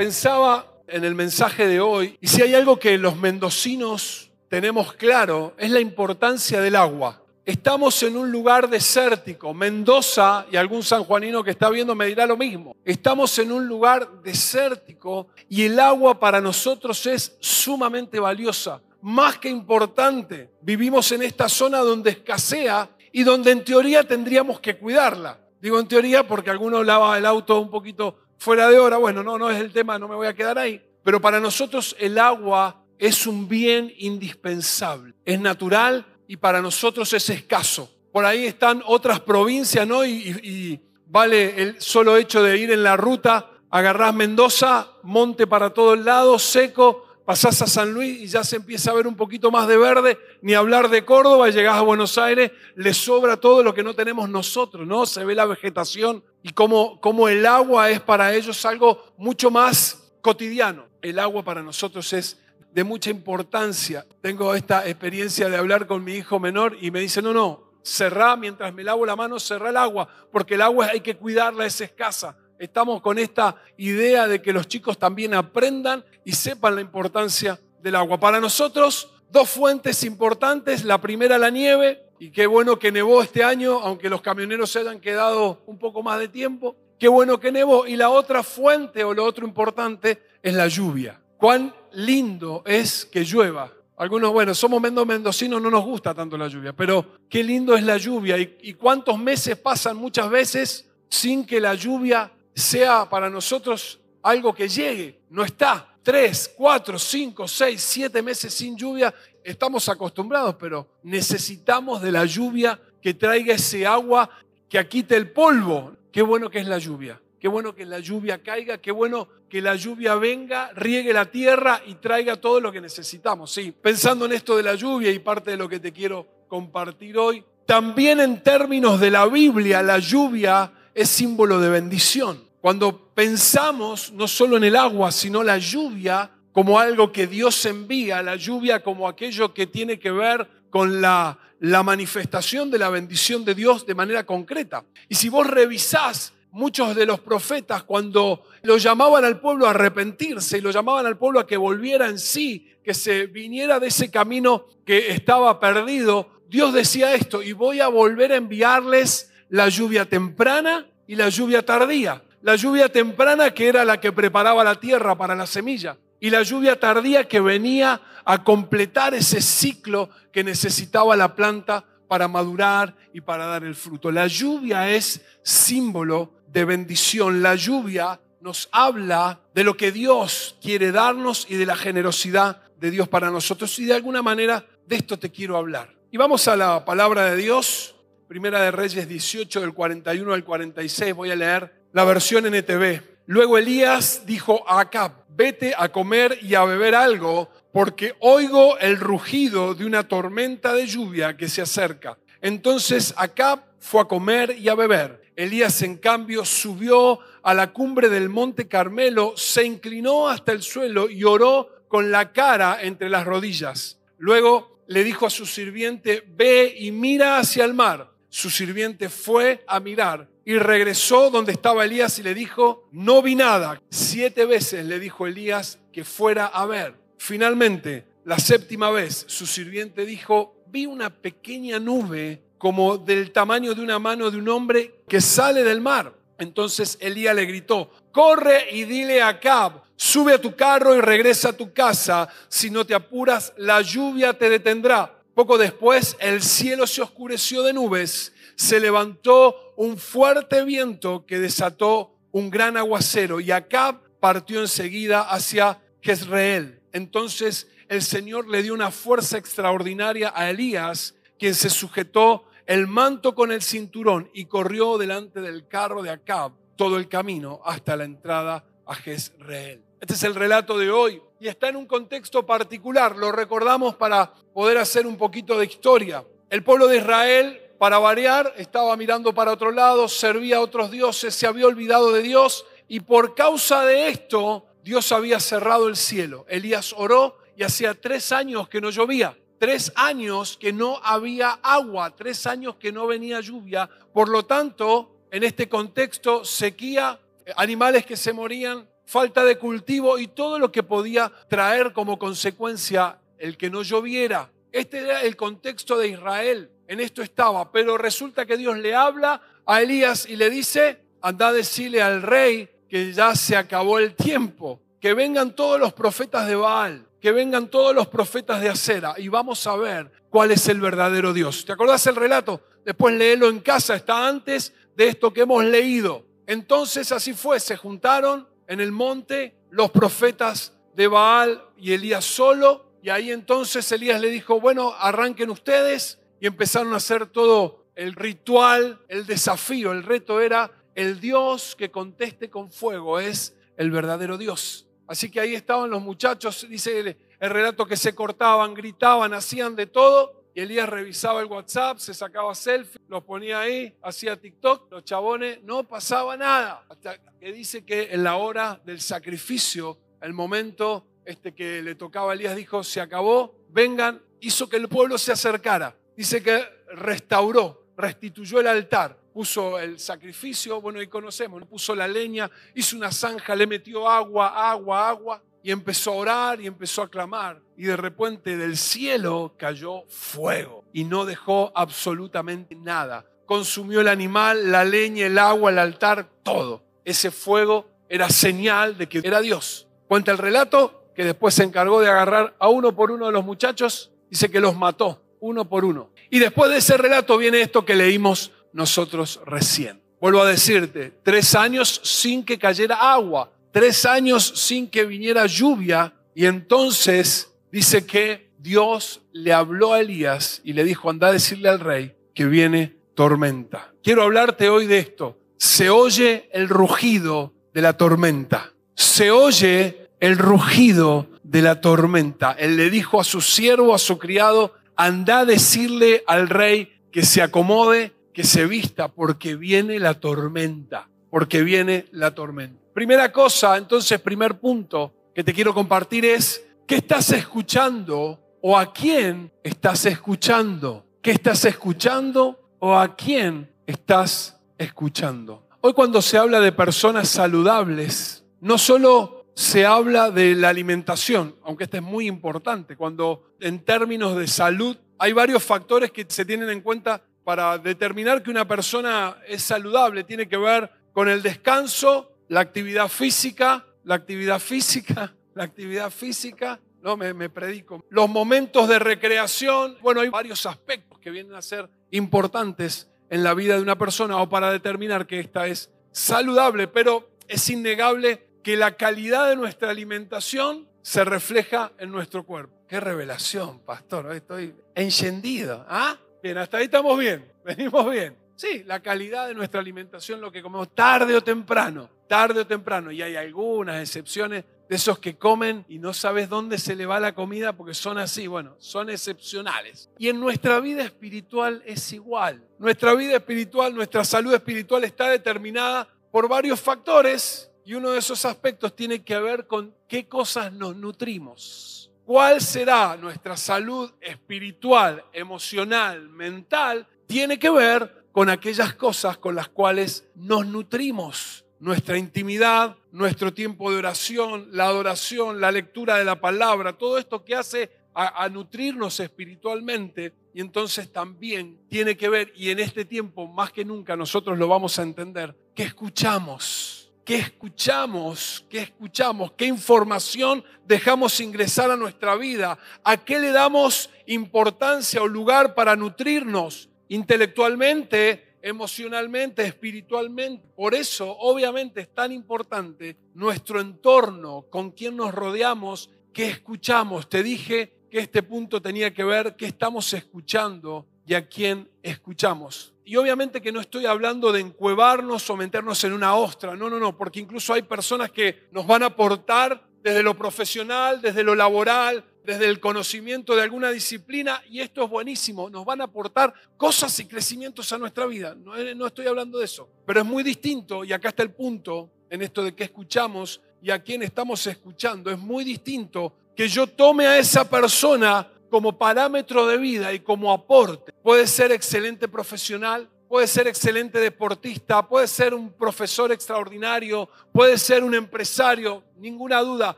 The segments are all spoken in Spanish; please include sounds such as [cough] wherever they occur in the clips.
Pensaba en el mensaje de hoy y si hay algo que los mendocinos tenemos claro es la importancia del agua. Estamos en un lugar desértico. Mendoza y algún sanjuanino que está viendo me dirá lo mismo. Estamos en un lugar desértico y el agua para nosotros es sumamente valiosa, más que importante. Vivimos en esta zona donde escasea y donde en teoría tendríamos que cuidarla. Digo en teoría porque alguno lava el auto un poquito fuera de hora. Bueno, no, no es el tema, no me voy a quedar ahí. Pero para nosotros el agua es un bien indispensable. Es natural y para nosotros es escaso. Por ahí están otras provincias, ¿no? Y, vale el solo hecho de ir en la ruta, agarrás Mendoza, monte para todos lados, seco, pasás a San Luis y ya se empieza a ver un poquito más de verde, ni hablar de Córdoba, llegás a Buenos Aires, le sobra todo lo que no tenemos nosotros, ¿no? Se ve la vegetación y cómo, cómo el agua es para ellos algo mucho más cotidiano. El agua para nosotros es de mucha importancia. Tengo esta experiencia de hablar con mi hijo menor y me dice, no, no, cerrá mientras me lavo la mano, cerrá el agua, porque el agua hay que cuidarla, es escasa. Estamos con esta idea de que los chicos también aprendan y sepan la importancia del agua. Para nosotros, dos fuentes importantes. La primera, la nieve, y qué bueno que nevó este año, aunque los camioneros se hayan quedado un poco más de tiempo. Qué bueno que nevó. Y la otra fuente o lo otro importante es la lluvia. Cuán lindo es que llueva. Algunos, bueno, somos mendocinos, no nos gusta tanto la lluvia, pero qué lindo es la lluvia y, y cuántos meses pasan muchas veces sin que la lluvia sea para nosotros algo que llegue. No está. Tres, cuatro, cinco, seis, siete meses sin lluvia. Estamos acostumbrados, pero necesitamos de la lluvia que traiga ese agua que quite el polvo. Qué bueno que es la lluvia. Qué bueno que la lluvia caiga, qué bueno que la lluvia venga, riegue la tierra y traiga todo lo que necesitamos. Sí, pensando en esto de la lluvia y parte de lo que te quiero compartir hoy, también en términos de la Biblia, la lluvia es símbolo de bendición. Cuando pensamos no solo en el agua, sino la lluvia como algo que Dios envía, la lluvia como aquello que tiene que ver con la, manifestación de la bendición de Dios de manera concreta. Y si vos revisás muchos de los profetas cuando lo llamaban al pueblo a arrepentirse y lo llamaban al pueblo a que volviera en sí, que se viniera de ese camino que estaba perdido, Dios decía esto, y voy a volver a enviarles la lluvia temprana y la lluvia tardía. La lluvia temprana que era la que preparaba la tierra para la semilla y la lluvia tardía que venía a completar ese ciclo que necesitaba la planta para madurar y para dar el fruto. La lluvia es símbolo de bendición. La lluvia nos habla de lo que Dios quiere darnos y de la generosidad de Dios para nosotros. Y de alguna manera de esto te quiero hablar. Y vamos a la palabra de Dios. Primera de Reyes 18, del 41 al 46. Voy a leer la versión NTV. Luego Elías dijo a Acab, vete a comer y a beber algo, porque oigo el rugido de una tormenta de lluvia que se acerca. Entonces Acab fue a comer y a beber. Elías, en cambio, subió a la cumbre del monte Carmelo, se inclinó hasta el suelo y oró con la cara entre las rodillas. Luego le dijo a su sirviente, ve y mira hacia el mar. Su sirviente fue a mirar y regresó donde estaba Elías y le dijo, no vi nada. Siete veces le dijo Elías que fuera a ver. Finalmente, la séptima vez, su sirviente dijo, vi una pequeña nube como del tamaño de una mano de un hombre que sale del mar. Entonces Elías le gritó, corre y dile a Cab, sube a tu carro y regresa a tu casa. Si no te apuras, la lluvia te detendrá. Poco después el cielo se oscureció de nubes, se levantó un fuerte viento que desató un gran aguacero y Acab partió enseguida hacia Jezreel. Entonces el Señor le dio una fuerza extraordinaria a Elías, quien se sujetó el manto con el cinturón y corrió delante del carro de Acab todo el camino hasta la entrada a Jezreel. Este es el relato de hoy y está en un contexto particular. Lo recordamos para poder hacer un poquito de historia. El pueblo de Israel, para variar, estaba mirando para otro lado, servía a otros dioses, se había olvidado de Dios y por causa de esto Dios había cerrado el cielo. Elías oró y hacía tres años que no llovía, tres años que no había agua, tres años que no venía lluvia. Por lo tanto, en este contexto, sequía, animales que se morían, falta de cultivo y todo lo que podía traer como consecuencia el que no lloviera. Este era el contexto de Israel, en esto estaba, pero resulta que Dios le habla a Elías y le dice, anda a decirle al rey que ya se acabó el tiempo, que vengan todos los profetas de Baal, que vengan todos los profetas de Acera y vamos a ver cuál es el verdadero Dios. ¿Te acordás el relato? Después léelo en casa, está antes de esto que hemos leído. Entonces así fue, se juntaron en el monte los profetas de Baal y Elías solo, y ahí entonces Elías le dijo, bueno, arranquen ustedes, y empezaron a hacer todo el ritual, el desafío, el reto era el Dios que conteste con fuego, es el verdadero Dios. Así que ahí estaban los muchachos, dice el, relato que se cortaban, gritaban, hacían de todo. Y Elías revisaba el WhatsApp, se sacaba selfie, lo ponía ahí, hacía TikTok, los chabones, no pasaba nada. Hasta que dice que en la hora del sacrificio, el momento este que le tocaba a Elías, dijo, se acabó, vengan, hizo que el pueblo se acercara. Dice que restauró, restituyó el altar puso el sacrificio, bueno, ahí conocemos, puso la leña, hizo una zanja, le metió agua, agua, agua, y empezó a orar y empezó a clamar. Y de repente del cielo cayó fuego y no dejó absolutamente nada. Consumió el animal, la leña, el agua, el altar, todo. Ese fuego era señal de que era Dios. Cuenta el relato que después se encargó de agarrar a uno por uno de los muchachos, dice que los mató, uno por uno. Y después de ese relato viene esto que leímos nosotros recién. Vuelvo a decirte, tres años sin que cayera agua, tres años sin que viniera lluvia, y entonces dice que Dios le habló a Elías y le dijo, anda a decirle al rey que viene tormenta. Quiero hablarte hoy de esto. Se oye el rugido de la tormenta. Se oye el rugido de la tormenta. Él le dijo a su siervo, a su criado, anda a decirle al rey que se acomode que se vista porque viene la tormenta, porque viene la tormenta. Primera cosa, entonces, primer punto que te quiero compartir es, ¿qué estás escuchando o a quién estás escuchando? ¿Qué estás escuchando o a quién estás escuchando? Hoy cuando se habla de personas saludables, no solo se habla de la alimentación, aunque este es muy importante, cuando en términos de salud hay varios factores que se tienen en cuenta para determinar que una persona es saludable tiene que ver con el descanso, la actividad física, la actividad física, [laughs] la actividad física, no me, predico, los momentos de recreación, bueno, hay varios aspectos que vienen a ser importantes en la vida de una persona o para determinar que esta es saludable, pero es innegable que la calidad de nuestra alimentación se refleja en nuestro cuerpo. Qué revelación, pastor, estoy encendido. ¿ah? Bien, hasta ahí estamos bien, [laughs] venimos bien. Sí, la calidad de nuestra alimentación, lo que comemos tarde o temprano, tarde o temprano. Y hay algunas excepciones de esos que comen y no sabes dónde se le va la comida porque son así, bueno, son excepcionales. Y en nuestra vida espiritual es igual. Nuestra vida espiritual, nuestra salud espiritual está determinada por varios factores y uno de esos aspectos tiene que ver con qué cosas nos nutrimos cuál será nuestra salud espiritual, emocional, mental, tiene que ver con aquellas cosas con las cuales nos nutrimos. Nuestra intimidad, nuestro tiempo de oración, la adoración, la lectura de la palabra, todo esto que hace a, nutrirnos espiritualmente y entonces también tiene que ver, y en este tiempo más que nunca nosotros lo vamos a entender, que escuchamos ¿Qué escuchamos? ¿Qué escuchamos? ¿Qué información dejamos ingresar a nuestra vida? ¿A qué le damos importancia o lugar para nutrirnos intelectualmente, emocionalmente, espiritualmente? Por eso, obviamente, es tan importante nuestro entorno, con quién nos rodeamos, qué escuchamos. Te dije que este punto tenía que ver qué estamos escuchando y a quién escuchamos. Y obviamente que no estoy hablando de encuevarnos o meternos en una ostra, no, no, no, porque incluso hay personas que nos van a aportar desde lo profesional, desde lo laboral, desde el conocimiento de alguna disciplina, y esto es buenísimo, nos van a aportar cosas y crecimientos a nuestra vida. No, eh, no estoy hablando de eso, pero es muy distinto, y acá está el punto en esto de que escuchamos y a quién estamos escuchando, es muy distinto que yo tome a esa persona como parámetro de vida y como aporte. Puede ser excelente profesional, puede ser excelente deportista, puede ser un profesor extraordinario, puede ser un empresario, ninguna duda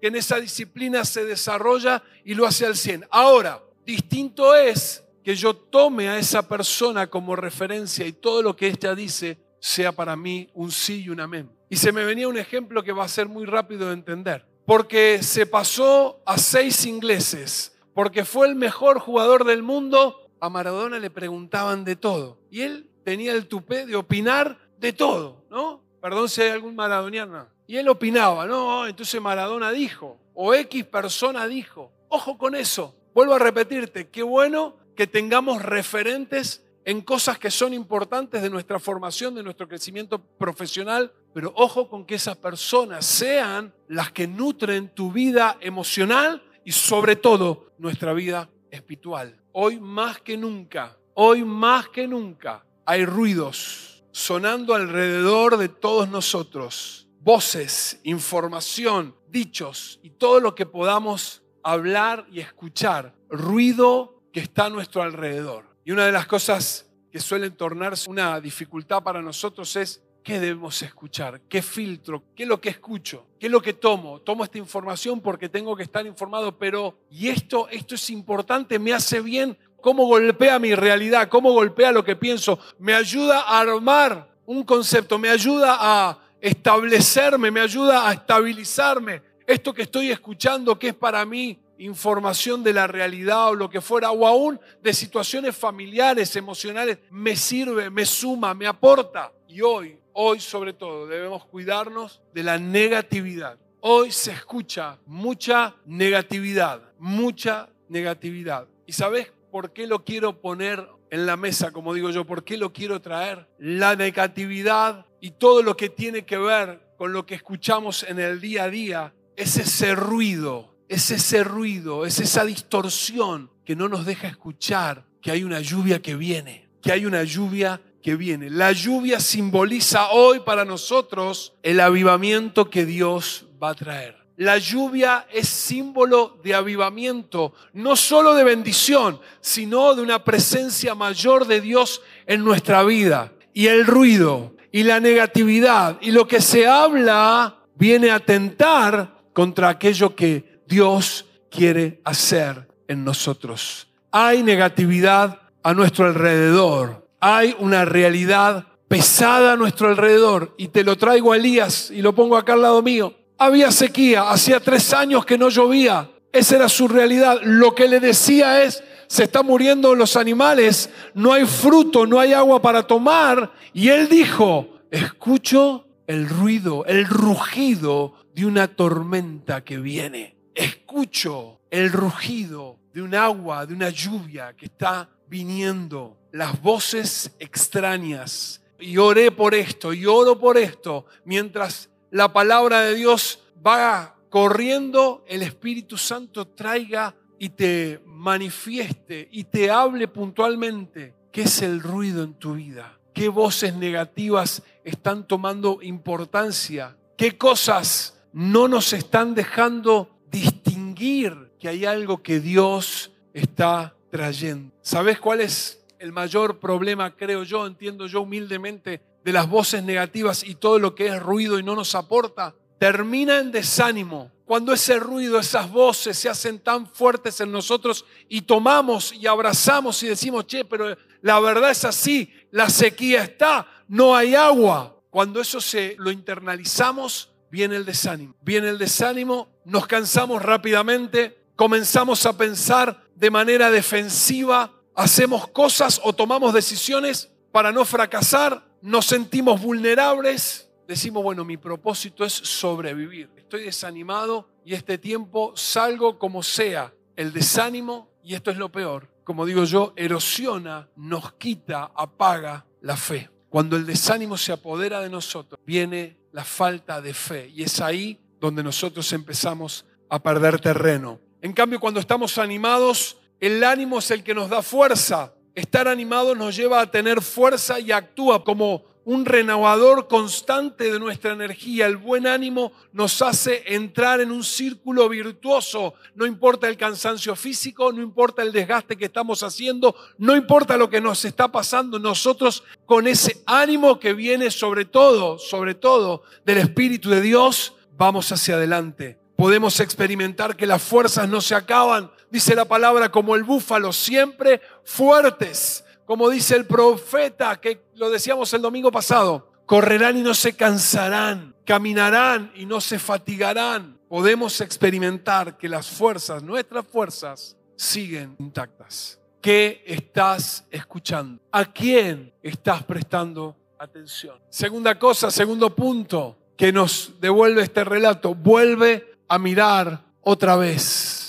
que en esa disciplina se desarrolla y lo hace al 100. Ahora, distinto es que yo tome a esa persona como referencia y todo lo que ella dice sea para mí un sí y un amén. Y se me venía un ejemplo que va a ser muy rápido de entender. Porque se pasó a seis ingleses, porque fue el mejor jugador del mundo, a Maradona le preguntaban de todo. Y él tenía el tupé de opinar de todo, ¿no? Perdón si hay algún maradoniano. Y él opinaba, no, entonces Maradona dijo, o X persona dijo. Ojo con eso. Vuelvo a repetirte, qué bueno que tengamos referentes en cosas que son importantes de nuestra formación, de nuestro crecimiento profesional, pero ojo con que esas personas sean las que nutren tu vida emocional y sobre todo nuestra vida espiritual. Hoy más que nunca, hoy más que nunca hay ruidos sonando alrededor de todos nosotros, voces, información, dichos y todo lo que podamos hablar y escuchar, ruido que está a nuestro alrededor. Y una de las cosas que suelen tornarse una dificultad para nosotros es qué debemos escuchar, qué filtro, qué es lo que escucho, qué es lo que tomo. Tomo esta información porque tengo que estar informado, pero ¿y esto esto es importante, me hace bien? ¿Cómo golpea mi realidad? ¿Cómo golpea lo que pienso? Me ayuda a armar un concepto, me ayuda a establecerme, me ayuda a estabilizarme. Esto que estoy escuchando, que es para mí información de la realidad o lo que fuera, o aún de situaciones familiares, emocionales, me sirve, me suma, me aporta. Y hoy, hoy sobre todo, debemos cuidarnos de la negatividad. Hoy se escucha mucha negatividad, mucha negatividad. ¿Y sabes por qué lo quiero poner en la mesa, como digo yo? ¿Por qué lo quiero traer? La negatividad y todo lo que tiene que ver con lo que escuchamos en el día a día es ese ruido es ese ruido, es esa distorsión que no nos deja escuchar que hay una lluvia que viene, que hay una lluvia que viene. La lluvia simboliza hoy para nosotros el avivamiento que Dios va a traer. La lluvia es símbolo de avivamiento, no solo de bendición, sino de una presencia mayor de Dios en nuestra vida. Y el ruido y la negatividad y lo que se habla viene a tentar contra aquello que Dios quiere hacer en nosotros. Hay negatividad a nuestro alrededor. Hay una realidad pesada a nuestro alrededor. Y te lo traigo a Elías y lo pongo acá al lado mío. Había sequía, hacía tres años que no llovía. Esa era su realidad. Lo que le decía es, se están muriendo los animales, no hay fruto, no hay agua para tomar. Y él dijo, escucho el ruido, el rugido de una tormenta que viene escucho el rugido de un agua, de una lluvia que está viniendo, las voces extrañas. Y oré por esto, y oro por esto, mientras la palabra de Dios va corriendo, el Espíritu Santo traiga y te manifieste y te hable puntualmente qué es el ruido en tu vida, qué voces negativas están tomando importancia, qué cosas no nos están dejando distinguir que hay algo que Dios está trayendo. ¿Sabes cuál es el mayor problema, creo yo, entiendo yo humildemente, de las voces negativas y todo lo que es ruido y no nos aporta? Termina en desánimo. Cuando ese ruido, esas voces se hacen tan fuertes en nosotros y tomamos y abrazamos y decimos, che, pero la verdad es así, la sequía está, no hay agua. Cuando eso se lo internalizamos, viene el desánimo. Viene el desánimo, nos cansamos rápidamente, comenzamos a pensar de manera defensiva, hacemos cosas o tomamos decisiones para no fracasar, nos sentimos vulnerables, decimos, bueno, mi propósito es sobrevivir. Estoy desanimado y este tiempo salgo como sea. El desánimo, y esto es lo peor, como digo yo, erosiona, nos quita, apaga la fe. Cuando el desánimo se apodera de nosotros, viene la falta de fe. Y es ahí donde nosotros empezamos a perder terreno. En cambio, cuando estamos animados, el ánimo es el que nos da fuerza. Estar animado nos lleva a tener fuerza y actúa como un renovador constante de nuestra energía. El buen ánimo nos hace entrar en un círculo virtuoso. No importa el cansancio físico, no importa el desgaste que estamos haciendo, no importa lo que nos está pasando. Nosotros con ese ánimo que viene sobre todo, sobre todo del Espíritu de Dios, vamos hacia adelante. Podemos experimentar que las fuerzas no se acaban, dice la palabra, como el búfalo, siempre fuertes como dice el profeta, que lo decíamos el domingo pasado, correrán y no se cansarán, caminarán y no se fatigarán. Podemos experimentar que las fuerzas, nuestras fuerzas, siguen intactas. ¿Qué estás escuchando? ¿A quién estás prestando atención? Segunda cosa, segundo punto que nos devuelve este relato, vuelve a mirar otra vez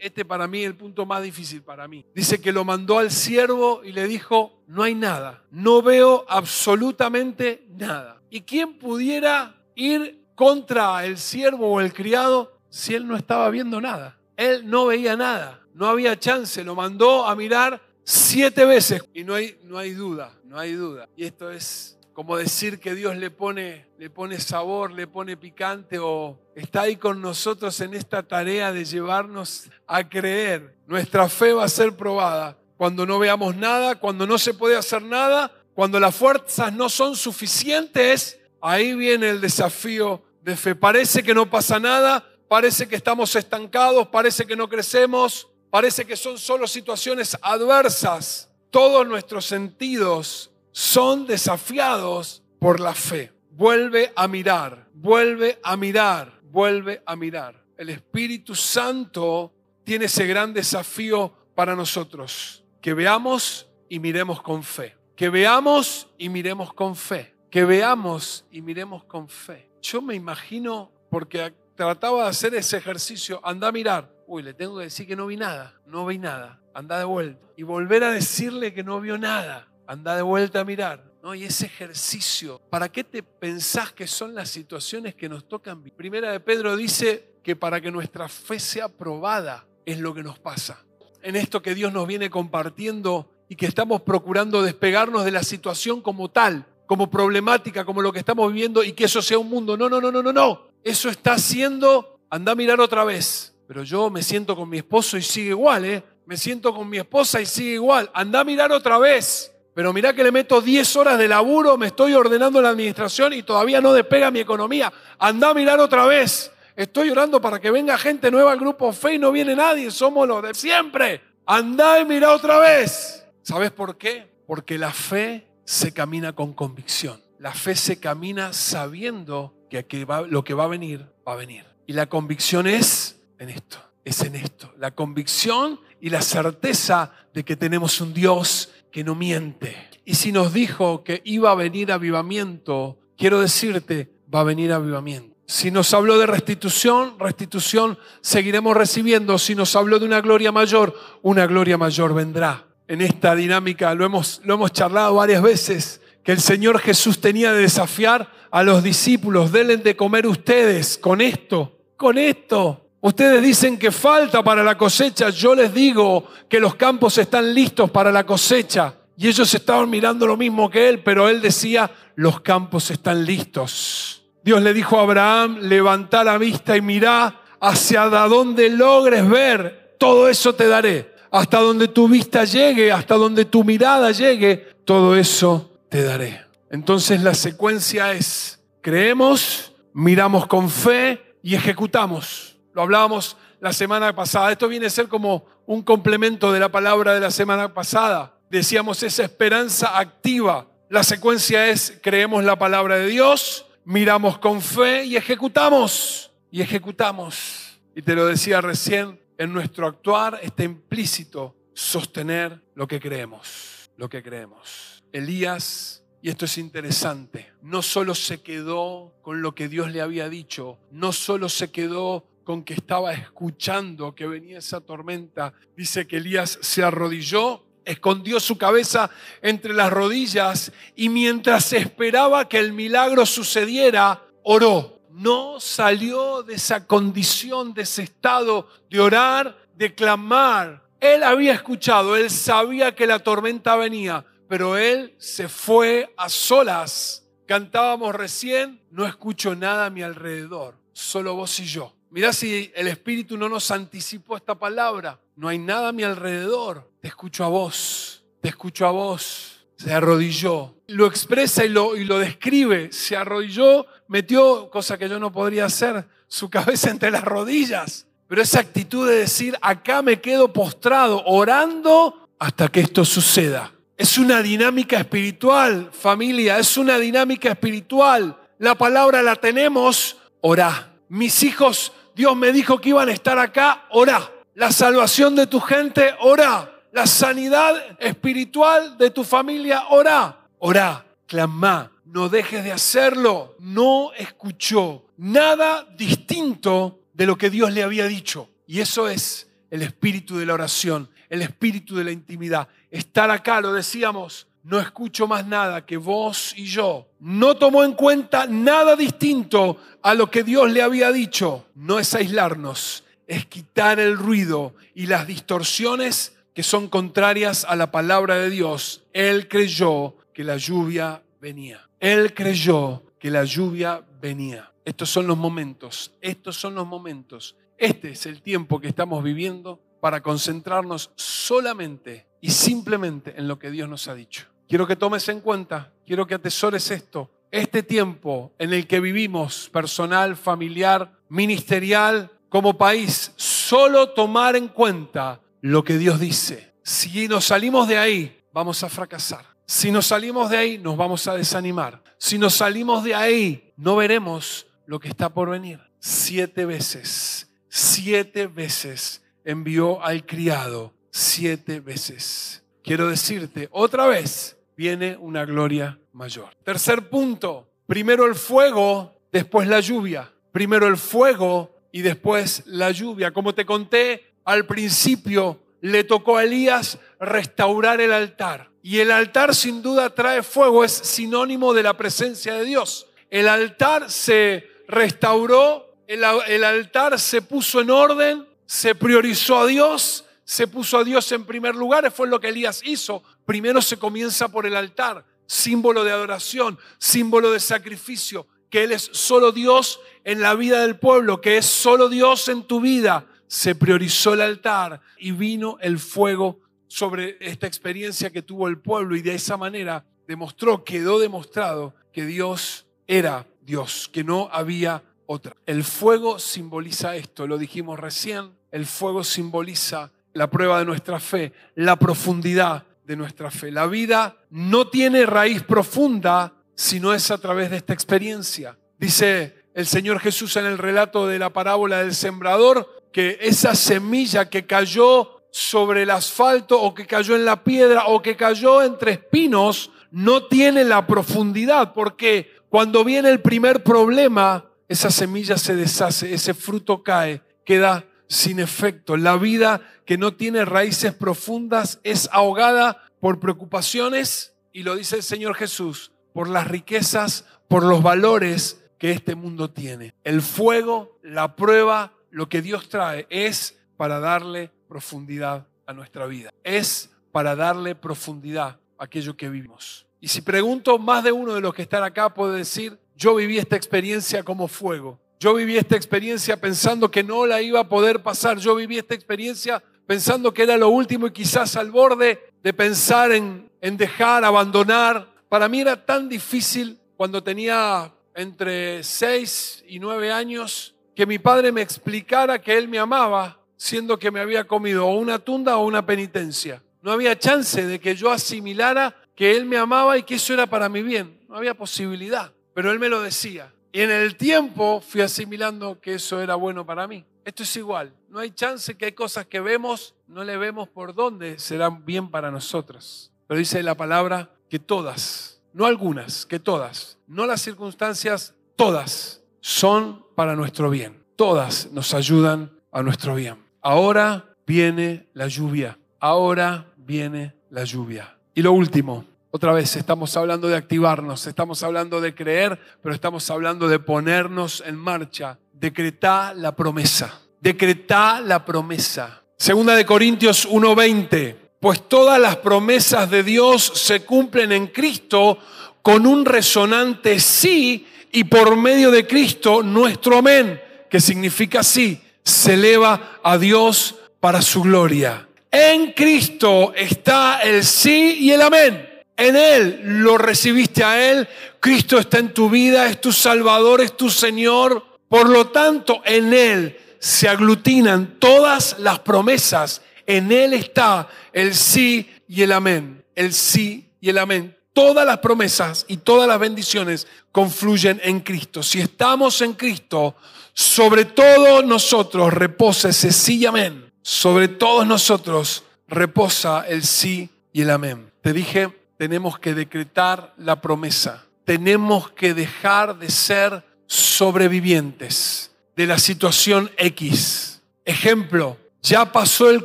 este para mí es el punto más difícil para mí. Dice que lo mandó al siervo y le dijo, no hay nada, no veo absolutamente nada. ¿Y quién pudiera ir contra el siervo o el criado si él no estaba viendo nada? Él no veía nada, no había chance, lo mandó a mirar siete veces y no hay, no hay duda, no hay duda. Y esto es como decir que Dios le pone, le pone sabor, le pone picante o está ahí con nosotros en esta tarea de llevarnos a creer. Nuestra fe va a ser probada cuando no veamos nada, cuando no se puede hacer nada, cuando las fuerzas no son suficientes. Ahí viene el desafío de fe. Parece que no pasa nada, parece que estamos estancados, parece que no crecemos, parece que son solo situaciones adversas. Todos nuestros sentidos son desafiados por la fe. Vuelve a mirar, vuelve a mirar, vuelve a mirar. El Espíritu Santo tiene ese gran desafío para nosotros, que veamos y miremos con fe, que veamos y miremos con fe, que veamos y miremos con fe. Yo me imagino, porque trataba de hacer ese ejercicio, anda a mirar, uy, le tengo que decir que no vi nada, no vi nada, anda de vuelta, y volver a decirle que no vio nada, anda de vuelta a mirar. ¿no? Y ese ejercicio, ¿para qué te pensás que son las situaciones que nos tocan? Primera de Pedro dice que para que nuestra fe sea probada es lo que nos pasa. En esto que Dios nos viene compartiendo y que estamos procurando despegarnos de la situación como tal, como problemática, como lo que estamos viviendo y que eso sea un mundo. No, no, no, no, no, no. Eso está haciendo, anda a mirar otra vez. Pero yo me siento con mi esposo y sigue igual, ¿eh? Me siento con mi esposa y sigue igual. Anda a mirar otra vez. Pero mirá que le meto 10 horas de laburo, me estoy ordenando la administración y todavía no despega mi economía. Anda a mirar otra vez. Estoy orando para que venga gente nueva al grupo Fe y no viene nadie, somos los de siempre. Anda y mira otra vez. ¿Sabes por qué? Porque la fe se camina con convicción. La fe se camina sabiendo que lo que va a venir, va a venir. Y la convicción es en esto, es en esto. La convicción y la certeza de que tenemos un Dios que no miente. Y si nos dijo que iba a venir avivamiento, quiero decirte, va a venir avivamiento. Si nos habló de restitución, restitución seguiremos recibiendo. Si nos habló de una gloria mayor, una gloria mayor vendrá. En esta dinámica lo hemos, lo hemos charlado varias veces, que el Señor Jesús tenía de desafiar a los discípulos, denle de comer ustedes con esto, con esto. Ustedes dicen que falta para la cosecha, yo les digo que los campos están listos para la cosecha. Y ellos estaban mirando lo mismo que él, pero él decía, los campos están listos. Dios le dijo a Abraham, levanta la vista y mira hacia donde logres ver, todo eso te daré. Hasta donde tu vista llegue, hasta donde tu mirada llegue, todo eso te daré. Entonces la secuencia es, creemos, miramos con fe y ejecutamos. Lo hablábamos la semana pasada. Esto viene a ser como un complemento de la palabra de la semana pasada. Decíamos esa esperanza activa. La secuencia es creemos la palabra de Dios, miramos con fe y ejecutamos. Y ejecutamos. Y te lo decía recién, en nuestro actuar está implícito sostener lo que creemos. Lo que creemos. Elías y esto es interesante. No solo se quedó con lo que Dios le había dicho, no solo se quedó con que estaba escuchando que venía esa tormenta. Dice que Elías se arrodilló, escondió su cabeza entre las rodillas y mientras esperaba que el milagro sucediera, oró. No salió de esa condición, de ese estado de orar, de clamar. Él había escuchado, él sabía que la tormenta venía, pero él se fue a solas. Cantábamos recién, no escucho nada a mi alrededor, solo vos y yo. Mirá si el Espíritu no nos anticipó esta palabra. No hay nada a mi alrededor. Te escucho a vos, te escucho a vos. Se arrodilló. Lo expresa y lo, y lo describe. Se arrodilló, metió, cosa que yo no podría hacer, su cabeza entre las rodillas. Pero esa actitud de decir, acá me quedo postrado, orando hasta que esto suceda. Es una dinámica espiritual, familia, es una dinámica espiritual. La palabra la tenemos, orá. Mis hijos Dios me dijo que iban a estar acá, orá. La salvación de tu gente, orá. La sanidad espiritual de tu familia, orá. Orá, clamá, no dejes de hacerlo. No escuchó nada distinto de lo que Dios le había dicho. Y eso es el espíritu de la oración, el espíritu de la intimidad. Estar acá, lo decíamos, no escucho más nada que vos y yo. No tomó en cuenta nada distinto a lo que Dios le había dicho. No es aislarnos, es quitar el ruido y las distorsiones que son contrarias a la palabra de Dios. Él creyó que la lluvia venía. Él creyó que la lluvia venía. Estos son los momentos, estos son los momentos. Este es el tiempo que estamos viviendo para concentrarnos solamente y simplemente en lo que Dios nos ha dicho. Quiero que tomes en cuenta, quiero que atesores esto. Este tiempo en el que vivimos, personal, familiar, ministerial, como país, solo tomar en cuenta lo que Dios dice. Si nos salimos de ahí, vamos a fracasar. Si nos salimos de ahí, nos vamos a desanimar. Si nos salimos de ahí, no veremos lo que está por venir. Siete veces, siete veces envió al criado siete veces. Quiero decirte, otra vez viene una gloria mayor. Tercer punto, primero el fuego, después la lluvia. Primero el fuego y después la lluvia. Como te conté al principio, le tocó a Elías restaurar el altar. Y el altar sin duda trae fuego, es sinónimo de la presencia de Dios. El altar se restauró, el, el altar se puso en orden, se priorizó a Dios, se puso a Dios en primer lugar, fue lo que Elías hizo. Primero se comienza por el altar, símbolo de adoración, símbolo de sacrificio, que Él es solo Dios en la vida del pueblo, que es solo Dios en tu vida. Se priorizó el altar y vino el fuego sobre esta experiencia que tuvo el pueblo y de esa manera demostró, quedó demostrado que Dios era Dios, que no había otra. El fuego simboliza esto, lo dijimos recién, el fuego simboliza la prueba de nuestra fe, la profundidad de nuestra fe. La vida no tiene raíz profunda si no es a través de esta experiencia. Dice el Señor Jesús en el relato de la parábola del sembrador que esa semilla que cayó sobre el asfalto o que cayó en la piedra o que cayó entre espinos no tiene la profundidad porque cuando viene el primer problema, esa semilla se deshace, ese fruto cae, queda sin efecto. La vida que no tiene raíces profundas es ahogada por preocupaciones, y lo dice el Señor Jesús, por las riquezas, por los valores que este mundo tiene. El fuego, la prueba, lo que Dios trae es para darle profundidad a nuestra vida. Es para darle profundidad a aquello que vivimos. Y si pregunto, más de uno de los que están acá puede decir, yo viví esta experiencia como fuego. Yo viví esta experiencia pensando que no la iba a poder pasar. Yo viví esta experiencia pensando que era lo último y quizás al borde de pensar en, en dejar, abandonar. Para mí era tan difícil cuando tenía entre 6 y 9 años que mi padre me explicara que él me amaba, siendo que me había comido o una tunda o una penitencia. No había chance de que yo asimilara que él me amaba y que eso era para mi bien. No había posibilidad, pero él me lo decía. Y en el tiempo fui asimilando que eso era bueno para mí. Esto es igual. No hay chance que hay cosas que vemos, no le vemos por dónde serán bien para nosotros. Pero dice la palabra que todas, no algunas, que todas, no las circunstancias, todas son para nuestro bien. Todas nos ayudan a nuestro bien. Ahora viene la lluvia. Ahora viene la lluvia. Y lo último, otra vez estamos hablando de activarnos, estamos hablando de creer, pero estamos hablando de ponernos en marcha. Decretá la promesa. Decretá la promesa. Segunda de Corintios 1:20. pues todas las promesas de Dios se cumplen en Cristo con un resonante sí y por medio de Cristo nuestro amén, que significa sí, se eleva a Dios para su gloria. En Cristo está el sí y el amén. En Él lo recibiste a Él. Cristo está en tu vida, es tu Salvador, es tu Señor. Por lo tanto, en Él se aglutinan todas las promesas. En Él está el sí y el amén. El sí y el amén. Todas las promesas y todas las bendiciones confluyen en Cristo. Si estamos en Cristo, sobre todos nosotros reposa ese sí y amén. Sobre todos nosotros reposa el sí y el amén. Te dije, tenemos que decretar la promesa. Tenemos que dejar de ser sobrevivientes de la situación X. Ejemplo, ya pasó el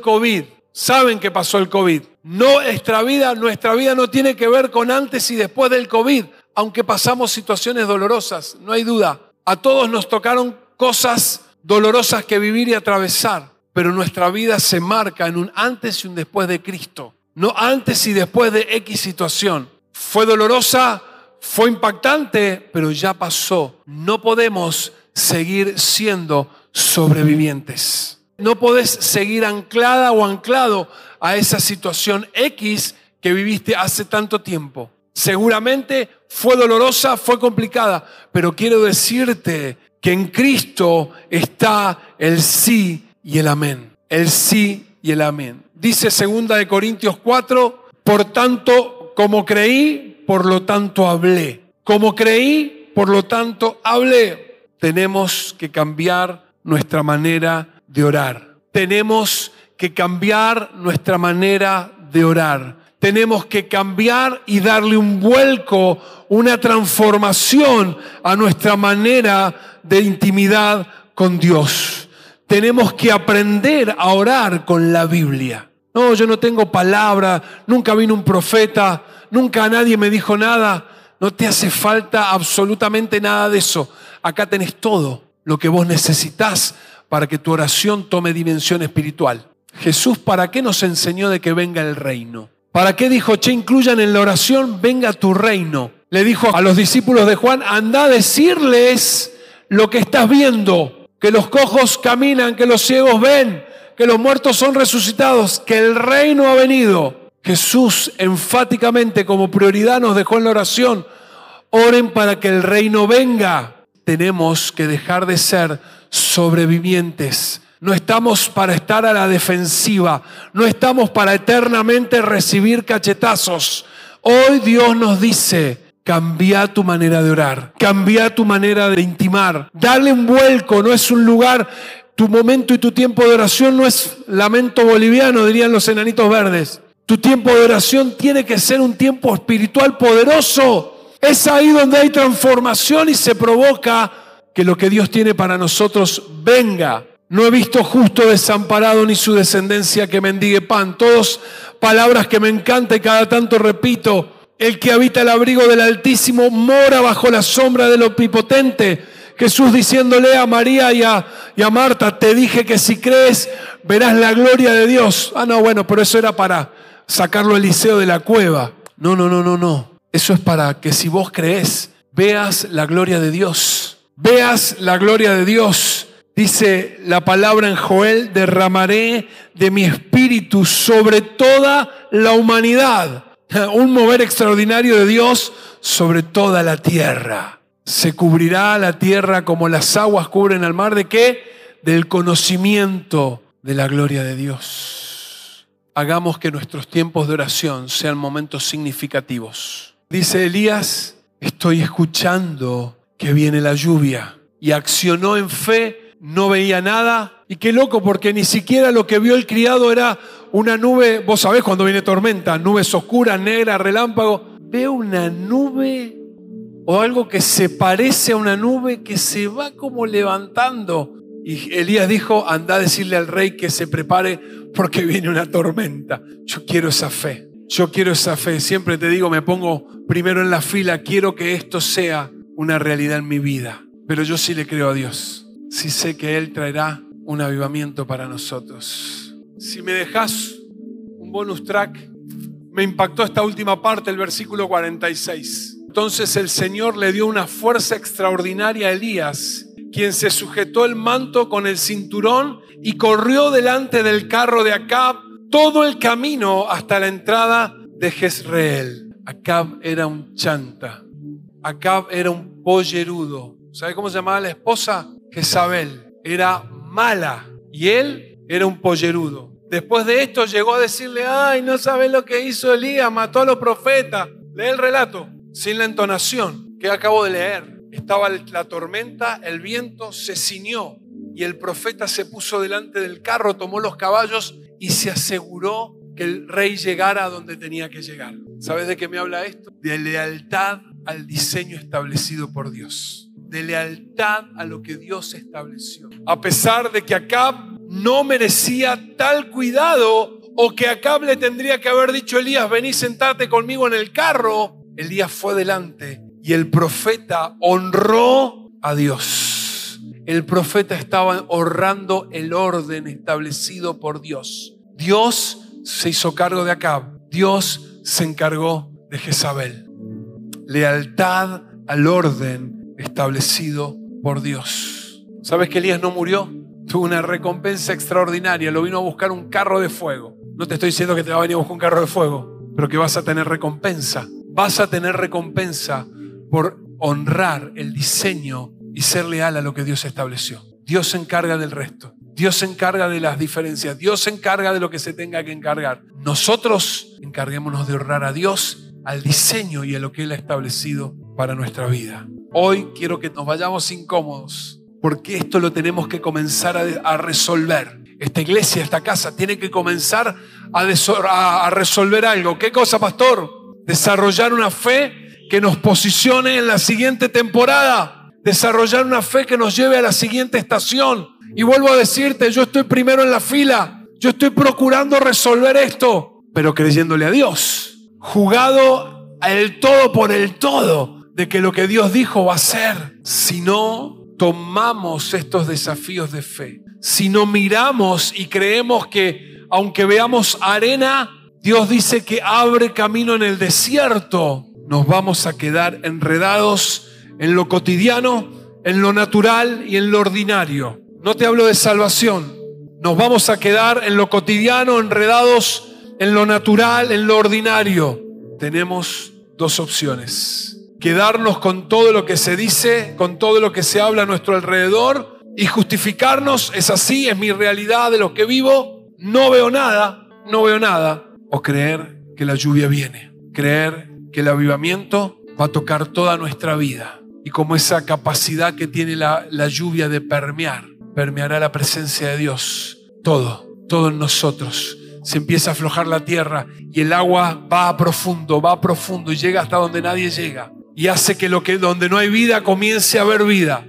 COVID. Saben que pasó el COVID. No, nuestra vida, nuestra vida no tiene que ver con antes y después del COVID, aunque pasamos situaciones dolorosas, no hay duda. A todos nos tocaron cosas dolorosas que vivir y atravesar, pero nuestra vida se marca en un antes y un después de Cristo, no antes y después de X situación. Fue dolorosa, fue impactante, pero ya pasó. No podemos seguir siendo sobrevivientes. No podés seguir anclada o anclado a esa situación X que viviste hace tanto tiempo. Seguramente fue dolorosa, fue complicada, pero quiero decirte que en Cristo está el sí y el amén. El sí y el amén. Dice segunda de Corintios 4, por tanto, como creí, por lo tanto hablé. Como creí, por lo tanto hablé. Tenemos que cambiar nuestra manera de orar. Tenemos que cambiar nuestra manera de orar. Tenemos que cambiar y darle un vuelco, una transformación a nuestra manera de intimidad con Dios. Tenemos que aprender a orar con la Biblia. No, yo no tengo palabra, nunca vino un profeta, nunca nadie me dijo nada. No te hace falta absolutamente nada de eso. Acá tenés todo lo que vos necesitas para que tu oración tome dimensión espiritual. Jesús, ¿para qué nos enseñó de que venga el reino? ¿Para qué dijo, che, incluyan en la oración, venga tu reino? Le dijo a los discípulos de Juan, anda a decirles lo que estás viendo, que los cojos caminan, que los ciegos ven, que los muertos son resucitados, que el reino ha venido. Jesús enfáticamente como prioridad nos dejó en la oración, oren para que el reino venga. Tenemos que dejar de ser sobrevivientes. No estamos para estar a la defensiva, no estamos para eternamente recibir cachetazos. Hoy Dios nos dice, cambia tu manera de orar, cambia tu manera de intimar, dale un vuelco, no es un lugar, tu momento y tu tiempo de oración no es lamento boliviano, dirían los enanitos verdes. Tu tiempo de oración tiene que ser un tiempo espiritual poderoso. Es ahí donde hay transformación y se provoca que lo que Dios tiene para nosotros venga. No he visto justo desamparado ni su descendencia que mendigue pan. Todos palabras que me encantan y cada tanto repito. El que habita el abrigo del Altísimo mora bajo la sombra del Omnipotente. Jesús diciéndole a María y a, y a Marta, te dije que si crees verás la gloria de Dios. Ah, no, bueno, pero eso era para sacarlo Eliseo de la cueva. No, no, no, no, no. Eso es para que si vos crees, veas la gloria de Dios. Veas la gloria de Dios. Dice la palabra en Joel, derramaré de mi espíritu sobre toda la humanidad. [laughs] Un mover extraordinario de Dios sobre toda la tierra. Se cubrirá la tierra como las aguas cubren al mar. ¿De qué? Del conocimiento de la gloria de Dios hagamos que nuestros tiempos de oración sean momentos significativos. Dice Elías, estoy escuchando que viene la lluvia. Y accionó en fe, no veía nada. Y qué loco, porque ni siquiera lo que vio el criado era una nube, vos sabés cuando viene tormenta, nubes oscuras, negras, relámpago. Ve una nube o algo que se parece a una nube que se va como levantando. Y Elías dijo, anda a decirle al rey que se prepare porque viene una tormenta. Yo quiero esa fe. Yo quiero esa fe. Siempre te digo, me pongo primero en la fila. Quiero que esto sea una realidad en mi vida. Pero yo sí le creo a Dios. Sí sé que Él traerá un avivamiento para nosotros. Si me dejas un bonus track, me impactó esta última parte, el versículo 46. Entonces el Señor le dio una fuerza extraordinaria a Elías, quien se sujetó el manto con el cinturón y corrió delante del carro de Acab todo el camino hasta la entrada de Jezreel. Acab era un chanta. Acab era un pollerudo. ¿Sabe cómo se llamaba la esposa? Jezabel. Era mala y él era un pollerudo. Después de esto llegó a decirle, ay, no sabes lo que hizo Elías, mató a los profetas. Lee el relato, sin la entonación que acabo de leer. Estaba la tormenta, el viento se ciñó y el profeta se puso delante del carro, tomó los caballos y se aseguró que el rey llegara a donde tenía que llegar. ¿Sabes de qué me habla esto? De lealtad al diseño establecido por Dios. De lealtad a lo que Dios estableció. A pesar de que Acab no merecía tal cuidado o que Acab le tendría que haber dicho Elías, vení sentarte conmigo en el carro, Elías fue delante y el profeta honró a Dios. El profeta estaba honrando el orden establecido por Dios. Dios se hizo cargo de Acab. Dios se encargó de Jezabel. Lealtad al orden establecido por Dios. ¿Sabes que Elías no murió? Tuvo una recompensa extraordinaria. Lo vino a buscar un carro de fuego. No te estoy diciendo que te va a venir a buscar un carro de fuego, pero que vas a tener recompensa. Vas a tener recompensa por honrar el diseño y ser leal a lo que Dios estableció. Dios se encarga del resto. Dios se encarga de las diferencias. Dios se encarga de lo que se tenga que encargar. Nosotros encarguémonos de honrar a Dios, al diseño y a lo que Él ha establecido para nuestra vida. Hoy quiero que nos vayamos incómodos, porque esto lo tenemos que comenzar a, resolver. Esta iglesia, esta casa, tiene que comenzar a, a resolver algo. ¿Qué cosa, pastor? Desarrollar una fe que nos posicione en la siguiente temporada. Desarrollar una fe que nos lleve a la siguiente estación y vuelvo a decirte, yo estoy primero en la fila, yo estoy procurando resolver esto, pero creyéndole a Dios, jugado el todo por el todo de que lo que Dios dijo va a ser. Si no tomamos estos desafíos de fe, si no miramos y creemos que aunque veamos arena, Dios dice que abre camino en el desierto, nos vamos a quedar enredados en lo cotidiano, en lo natural y en lo ordinario. No te hablo de salvación. Nos vamos a quedar en lo cotidiano, enredados en lo natural, en lo ordinario. Tenemos dos opciones. Quedarnos con todo lo que se dice, con todo lo que se habla a nuestro alrededor y justificarnos, es así, es mi realidad de lo que vivo, no veo nada, no veo nada. O creer que la lluvia viene, creer que el avivamiento va a tocar toda nuestra vida y como esa capacidad que tiene la, lluvia de permear permeará la presencia de Dios. Todo, todo en nosotros. Se empieza a aflojar la tierra y el agua va a profundo, va a profundo y llega hasta donde nadie llega. Y hace que lo que donde no hay vida comience a haber vida.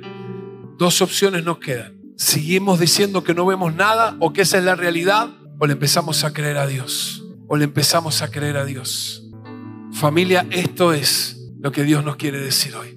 Dos opciones nos quedan. Seguimos diciendo que no vemos nada o que esa es la realidad o le empezamos a creer a Dios. O le empezamos a creer a Dios. Familia, esto es lo que Dios nos quiere decir hoy.